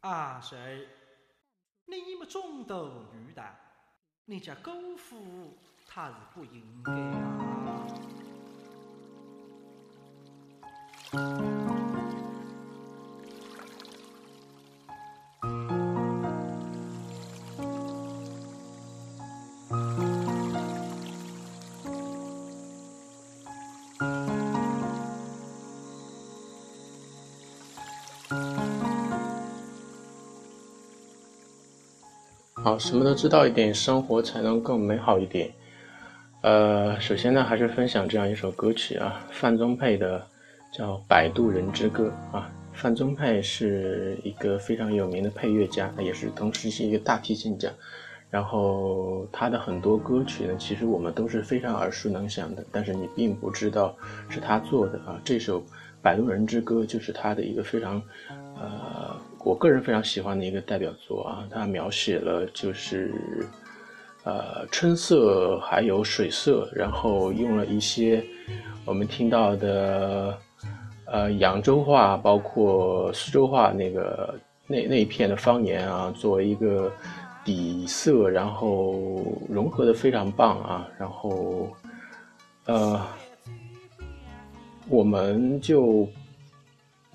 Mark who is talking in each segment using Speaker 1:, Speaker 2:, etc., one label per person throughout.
Speaker 1: 阿谁？你们中毒女的，你家姑父他是不应该啊。
Speaker 2: 好，什么都知道一点，生活才能更美好一点。呃，首先呢，还是分享这样一首歌曲啊，范宗沛的叫《摆渡人之歌》啊。范宗沛是一个非常有名的配乐家，也是同时是一个大提琴家。然后他的很多歌曲呢，其实我们都是非常耳熟能详的，但是你并不知道是他做的啊。这首《摆渡人之歌》就是他的一个非常呃。我个人非常喜欢的一个代表作啊，它描写了就是，呃，春色还有水色，然后用了一些我们听到的，呃，扬州话，包括苏州话那个那那一片的方言啊，作为一个底色，然后融合的非常棒啊，然后，呃，我们就。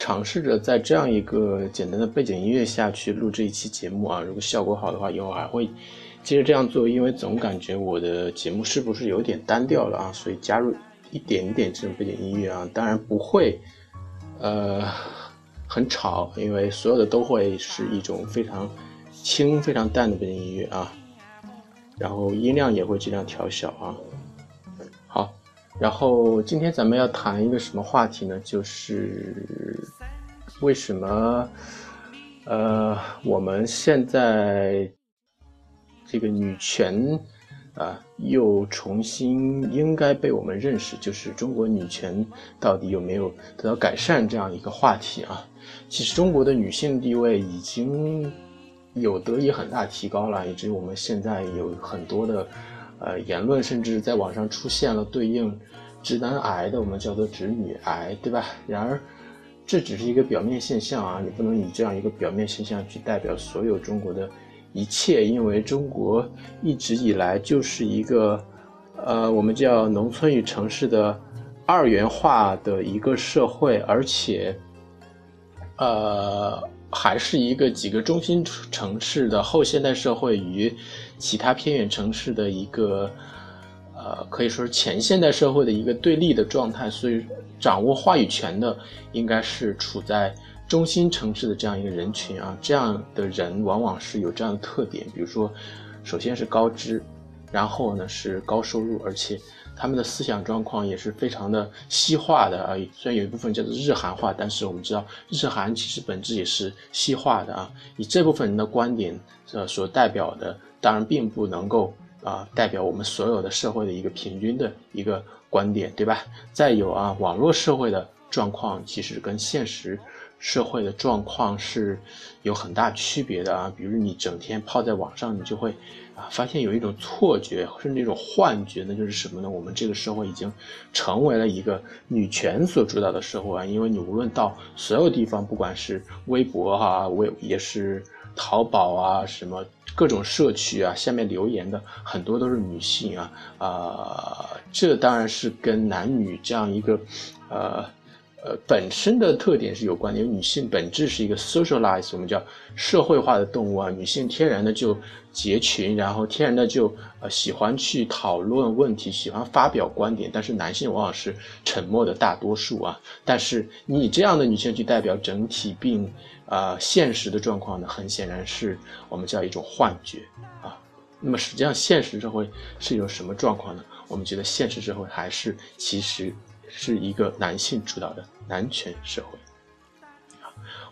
Speaker 2: 尝试着在这样一个简单的背景音乐下去录这一期节目啊，如果效果好的话，以后还会接着这样做，因为总感觉我的节目是不是有点单调了啊？所以加入一点点这种背景音乐啊，当然不会呃很吵，因为所有的都会是一种非常轻、非常淡的背景音乐啊，然后音量也会尽量调小啊。然后今天咱们要谈一个什么话题呢？就是为什么，呃，我们现在这个女权啊，又重新应该被我们认识，就是中国女权到底有没有得到改善这样一个话题啊？其实中国的女性地位已经有得以很大提高了，以至于我们现在有很多的。呃，言论甚至在网上出现了对应直男癌的，我们叫做直女癌，对吧？然而，这只是一个表面现象啊，你不能以这样一个表面现象去代表所有中国的一切，因为中国一直以来就是一个，呃，我们叫农村与城市的二元化的一个社会，而且，呃。还是一个几个中心城市的后现代社会与其他偏远城市的一个，呃，可以说是前现代社会的一个对立的状态。所以，掌握话语权的应该是处在中心城市的这样一个人群啊。这样的人往往是有这样的特点，比如说，首先是高知，然后呢是高收入，而且。他们的思想状况也是非常的西化的啊，虽然有一部分叫做日韩化，但是我们知道日韩其实本质也是西化的啊。以这部分人的观点呃所代表的，当然并不能够啊代表我们所有的社会的一个平均的一个观点，对吧？再有啊，网络社会的状况其实跟现实社会的状况是有很大区别的啊。比如你整天泡在网上，你就会。发现有一种错觉，甚至一种幻觉，那就是什么呢？我们这个社会已经成为了一个女权所主导的社会啊！因为你无论到所有地方，不管是微博哈，微也是淘宝啊，什么各种社区啊，下面留言的很多都是女性啊啊！这当然是跟男女这样一个呃。呃，本身的特点是有关的，因为女性本质是一个 socialize，我们叫社会化的动物啊。女性天然的就结群，然后天然的就呃喜欢去讨论问题，喜欢发表观点。但是男性往往是沉默的大多数啊。但是你这样的女性去代表整体并呃现实的状况呢，很显然是我们叫一种幻觉啊。那么实际上现实社会是一种什么状况呢？我们觉得现实社会还是其实。是一个男性主导的男权社会，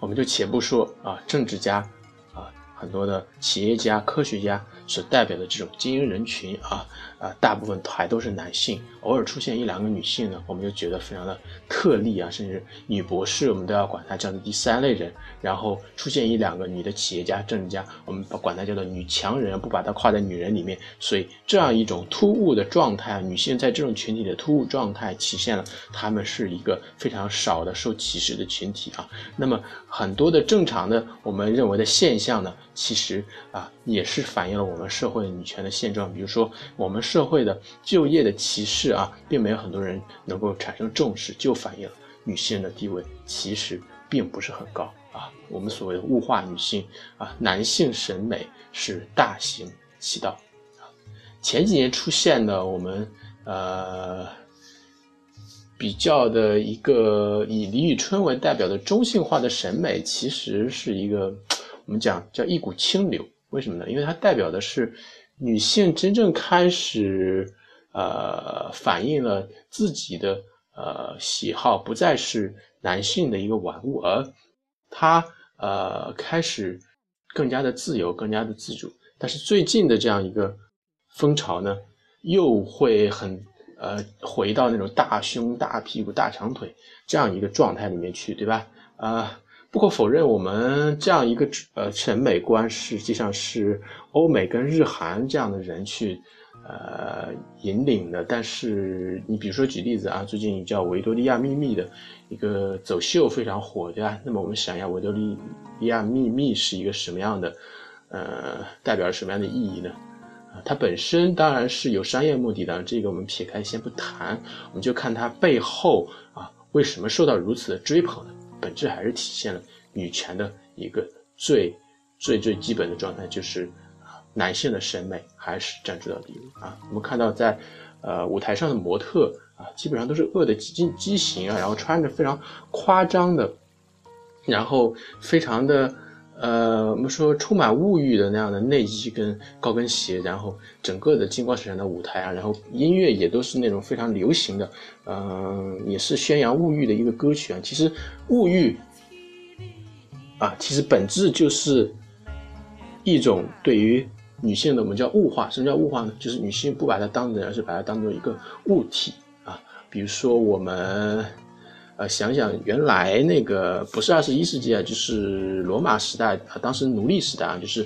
Speaker 2: 我们就且不说啊，政治家啊，很多的企业家、科学家所代表的这种精英人群啊啊，大部分还都是男性，偶尔出现一两个女性呢，我们就觉得非常的特例啊，甚至女博士我们都要管她叫做第三类人。然后出现一两个女的企业家、政治家，我们把管她叫做女强人，不把她跨在女人里面。所以这样一种突兀的状态，女性在这种群体的突兀状态，体现了她们是一个非常少的受歧视的群体啊。那么很多的正常的我们认为的现象呢，其实啊也是反映了我们社会女权的现状。比如说我们社会的就业的歧视啊，并没有很多人能够产生重视，就反映了女性的地位其实并不是很高啊。我们所谓的物化女性啊，男性审美是大行其道。前几年出现的我们呃。比较的一个以李宇春为代表的中性化的审美，其实是一个我们讲叫一股清流。为什么呢？因为它代表的是女性真正开始呃反映了自己的呃喜好，不再是男性的一个玩物，而她呃开始更加的自由，更加的自主。但是最近的这样一个风潮呢，又会很。呃，回到那种大胸、大屁股、大长腿这样一个状态里面去，对吧？呃，不可否认，我们这样一个呃审美观实际上是欧美跟日韩这样的人去呃引领的。但是你比如说举例子啊，最近叫《维多利亚秘密》的一个走秀非常火，对吧？那么我们想一下，《维多利亚秘密》是一个什么样的？呃，代表了什么样的意义呢？它本身当然是有商业目的的，这个我们撇开先不谈，我们就看它背后啊为什么受到如此的追捧呢？本质还是体现了女权的一个最最最基本的状态，就是男性的审美还是占主导地位啊。我们看到在呃舞台上的模特啊，基本上都是饿的几近畸形啊，然后穿着非常夸张的，然后非常的。呃，我们说充满物欲的那样的内衣跟高跟鞋，然后整个的金光闪闪的舞台啊，然后音乐也都是那种非常流行的，嗯，也是宣扬物欲的一个歌曲啊。其实物欲啊，其实本质就是一种对于女性的我们叫物化。什么叫物化呢？就是女性不把它当人，而是把它当做一个物体啊。比如说我们。呃，想想原来那个不是二十一世纪啊，就是罗马时代啊，当时奴隶时代啊，就是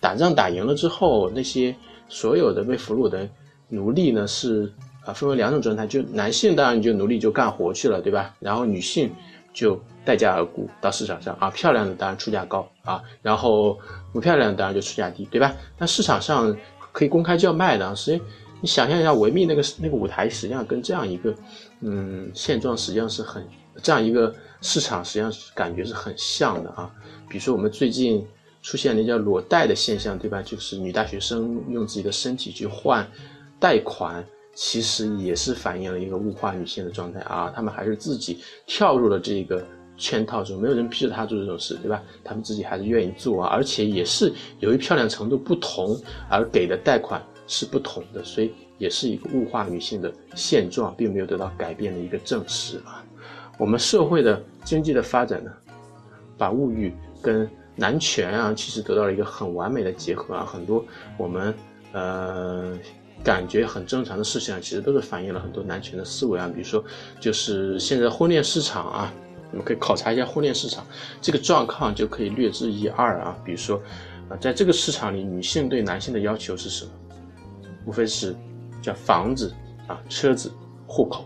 Speaker 2: 打仗打赢了之后，那些所有的被俘虏的奴隶呢，是啊分为两种状态，就男性当然你就奴隶就干活去了，对吧？然后女性就待价而沽到市场上啊，漂亮的当然出价高啊，然后不漂亮的当然就出价低，对吧？那市场上可以公开叫卖的，所以你想象一下，维密那个那个舞台，实际上跟这样一个。嗯，现状实际上是很这样一个市场，实际上是感觉是很像的啊。比如说我们最近出现那叫裸贷的现象，对吧？就是女大学生用自己的身体去换贷款，其实也是反映了一个物化女性的状态啊。他们还是自己跳入了这个圈套中，没有人逼着他做这种事，对吧？他们自己还是愿意做啊，而且也是由于漂亮程度不同而给的贷款是不同的，所以。也是一个物化女性的现状，并没有得到改变的一个证实啊。我们社会的经济的发展呢，把物欲跟男权啊，其实得到了一个很完美的结合啊。很多我们呃感觉很正常的事情啊，其实都是反映了很多男权的思维啊。比如说，就是现在婚恋市场啊，我们可以考察一下婚恋市场这个状况，就可以略知一二啊。比如说啊，在这个市场里，女性对男性的要求是什么？无非是。叫房子啊，车子，户口，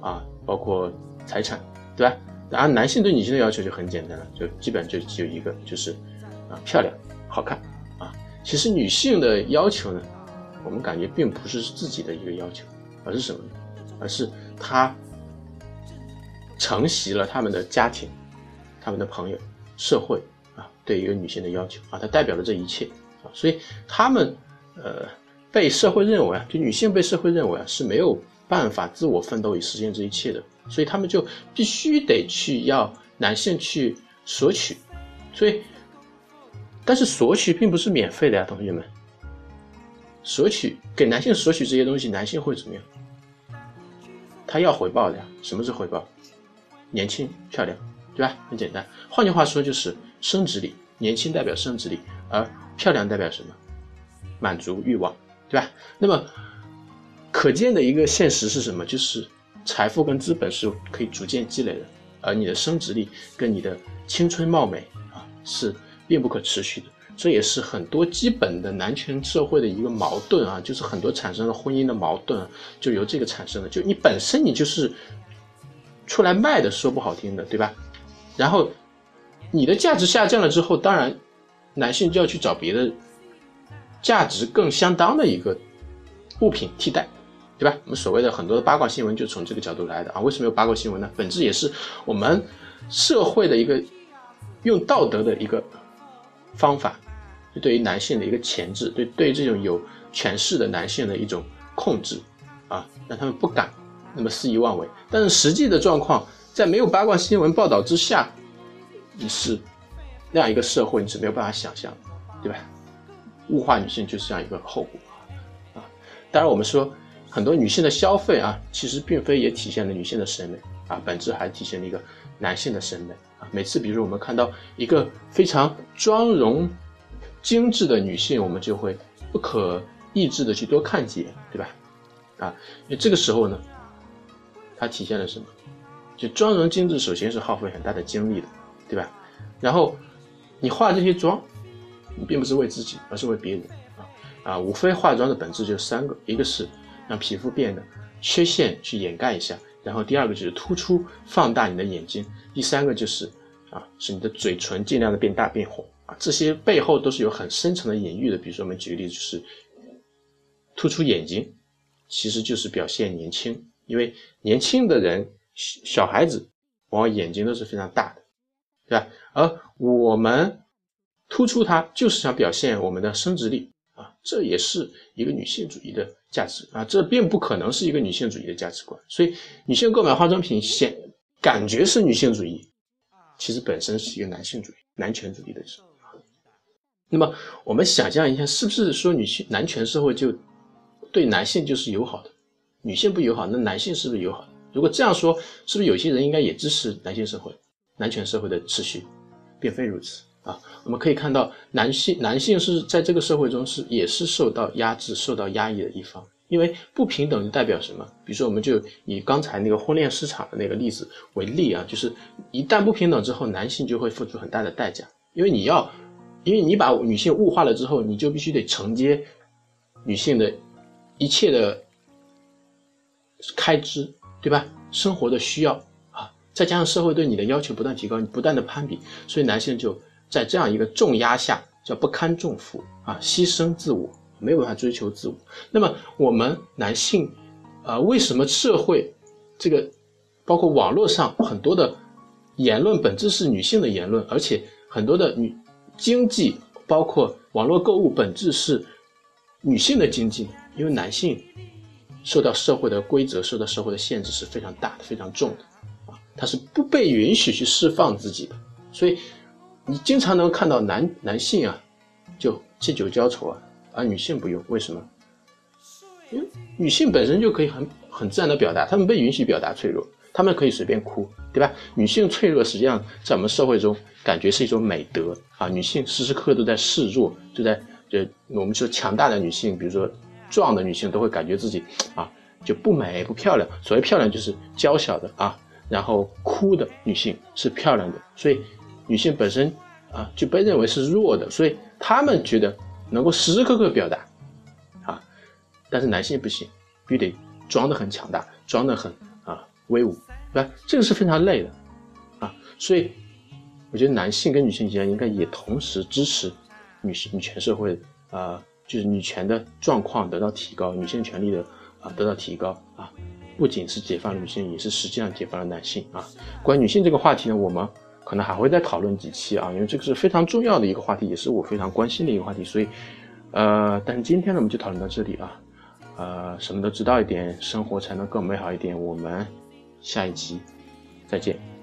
Speaker 2: 啊，包括财产，对吧？然后男性对女性的要求就很简单了，就基本上就只有一个，就是啊，漂亮，好看，啊。其实女性的要求呢，我们感觉并不是自己的一个要求，而是什么呢？而是她承袭了他们的家庭、他们的朋友、社会啊，对一个女性的要求啊，它代表了这一切啊，所以他们呃。被社会认为啊，就女性被社会认为啊是没有办法自我奋斗以实现这一切的，所以他们就必须得去要男性去索取，所以，但是索取并不是免费的呀，同学们。索取给男性索取这些东西，男性会怎么样？他要回报的呀。什么是回报？年轻漂亮，对吧？很简单。换句话说就是生殖力，年轻代表生殖力，而漂亮代表什么？满足欲望，对吧？那么可见的一个现实是什么？就是财富跟资本是可以逐渐积累的，而你的生殖力跟你的青春貌美啊是并不可持续的。这也是很多基本的男权社会的一个矛盾啊，就是很多产生了婚姻的矛盾，就由这个产生的。就你本身你就是出来卖的，说不好听的，对吧？然后你的价值下降了之后，当然男性就要去找别的价值更相当的一个物品替代，对吧？我们所谓的很多的八卦新闻就从这个角度来的啊。为什么有八卦新闻呢？本质也是我们社会的一个用道德的一个方法。就对于男性的一个钳制，对对于这种有权势的男性的一种控制，啊，让他们不敢那么肆意妄为。但是实际的状况，在没有八卦新闻报道之下，你是那样一个社会，你是没有办法想象，对吧？物化女性就是这样一个后果，啊，当然我们说很多女性的消费啊，其实并非也体现了女性的审美啊，本质还体现了一个男性的审美啊。每次比如我们看到一个非常妆容。精致的女性，我们就会不可抑制的去多看几眼，对吧？啊，因为这个时候呢，它体现了什么？就妆容精致，首先是耗费很大的精力的，对吧？然后你化这些妆，并不是为自己，而是为别人啊啊！无非化妆的本质就三个：一个是让皮肤变得缺陷去掩盖一下；然后第二个就是突出放大你的眼睛；第三个就是啊，使你的嘴唇尽量的变大变红啊。这些背后都是有很深层的隐喻的。比如说，我们举个例子，就是突出眼睛，其实就是表现年轻。因为年轻的人，小孩子往往眼睛都是非常大的，对吧？而我们突出它，就是想表现我们的生殖力啊，这也是一个女性主义的价值啊，这并不可能是一个女性主义的价值观。所以，女性购买化妆品显感觉是女性主义，其实本身是一个男性主义、男权主义的事。那么我们想象一下，是不是说女性男权社会就对男性就是友好的，女性不友好，那男性是不是友好的？如果这样说，是不是有些人应该也支持男性社会、男权社会的持续？并非如此啊！我们可以看到，男性男性是在这个社会中是也是受到压制、受到压抑的一方，因为不平等就代表什么？比如说，我们就以刚才那个婚恋市场的那个例子为例啊，就是一旦不平等之后，男性就会付出很大的代价，因为你要。因为你把女性物化了之后，你就必须得承接女性的一切的开支，对吧？生活的需要啊，再加上社会对你的要求不断提高，你不断的攀比，所以男性就在这样一个重压下，叫不堪重负啊，牺牲自我，没有办法追求自我。那么我们男性啊，为什么社会这个包括网络上很多的言论本质是女性的言论，而且很多的女。经济包括网络购物，本质是女性的经济，因为男性受到社会的规则、受到社会的限制是非常大的、非常重的啊，他是不被允许去释放自己的，所以你经常能看到男男性啊就借酒浇愁啊，而女性不用，为什么？因为女性本身就可以很很自然的表达，她们被允许表达脆弱。他们可以随便哭，对吧？女性脆弱，实际上在我们社会中感觉是一种美德啊。女性时时刻刻都在示弱，就在就我们说强大的女性，比如说壮的女性，都会感觉自己啊就不美不漂亮。所谓漂亮，就是娇小的啊，然后哭的女性是漂亮的。所以女性本身啊就被认为是弱的，所以他们觉得能够时时刻刻表达啊，但是男性不行，必须得装得很强大，装得很啊。威武，对吧？这个是非常累的，啊，所以我觉得男性跟女性之间应该也同时支持女性女权社会，啊，就是女权的状况得到提高，女性权利的啊得到提高啊，不仅是解放女性，也是实际上解放了男性啊。关于女性这个话题呢，我们可能还会再讨论几期啊，因为这个是非常重要的一个话题，也是我非常关心的一个话题，所以，呃，但是今天呢，我们就讨论到这里啊，呃，什么都知道一点，生活才能更美好一点，我们。下一集，再见。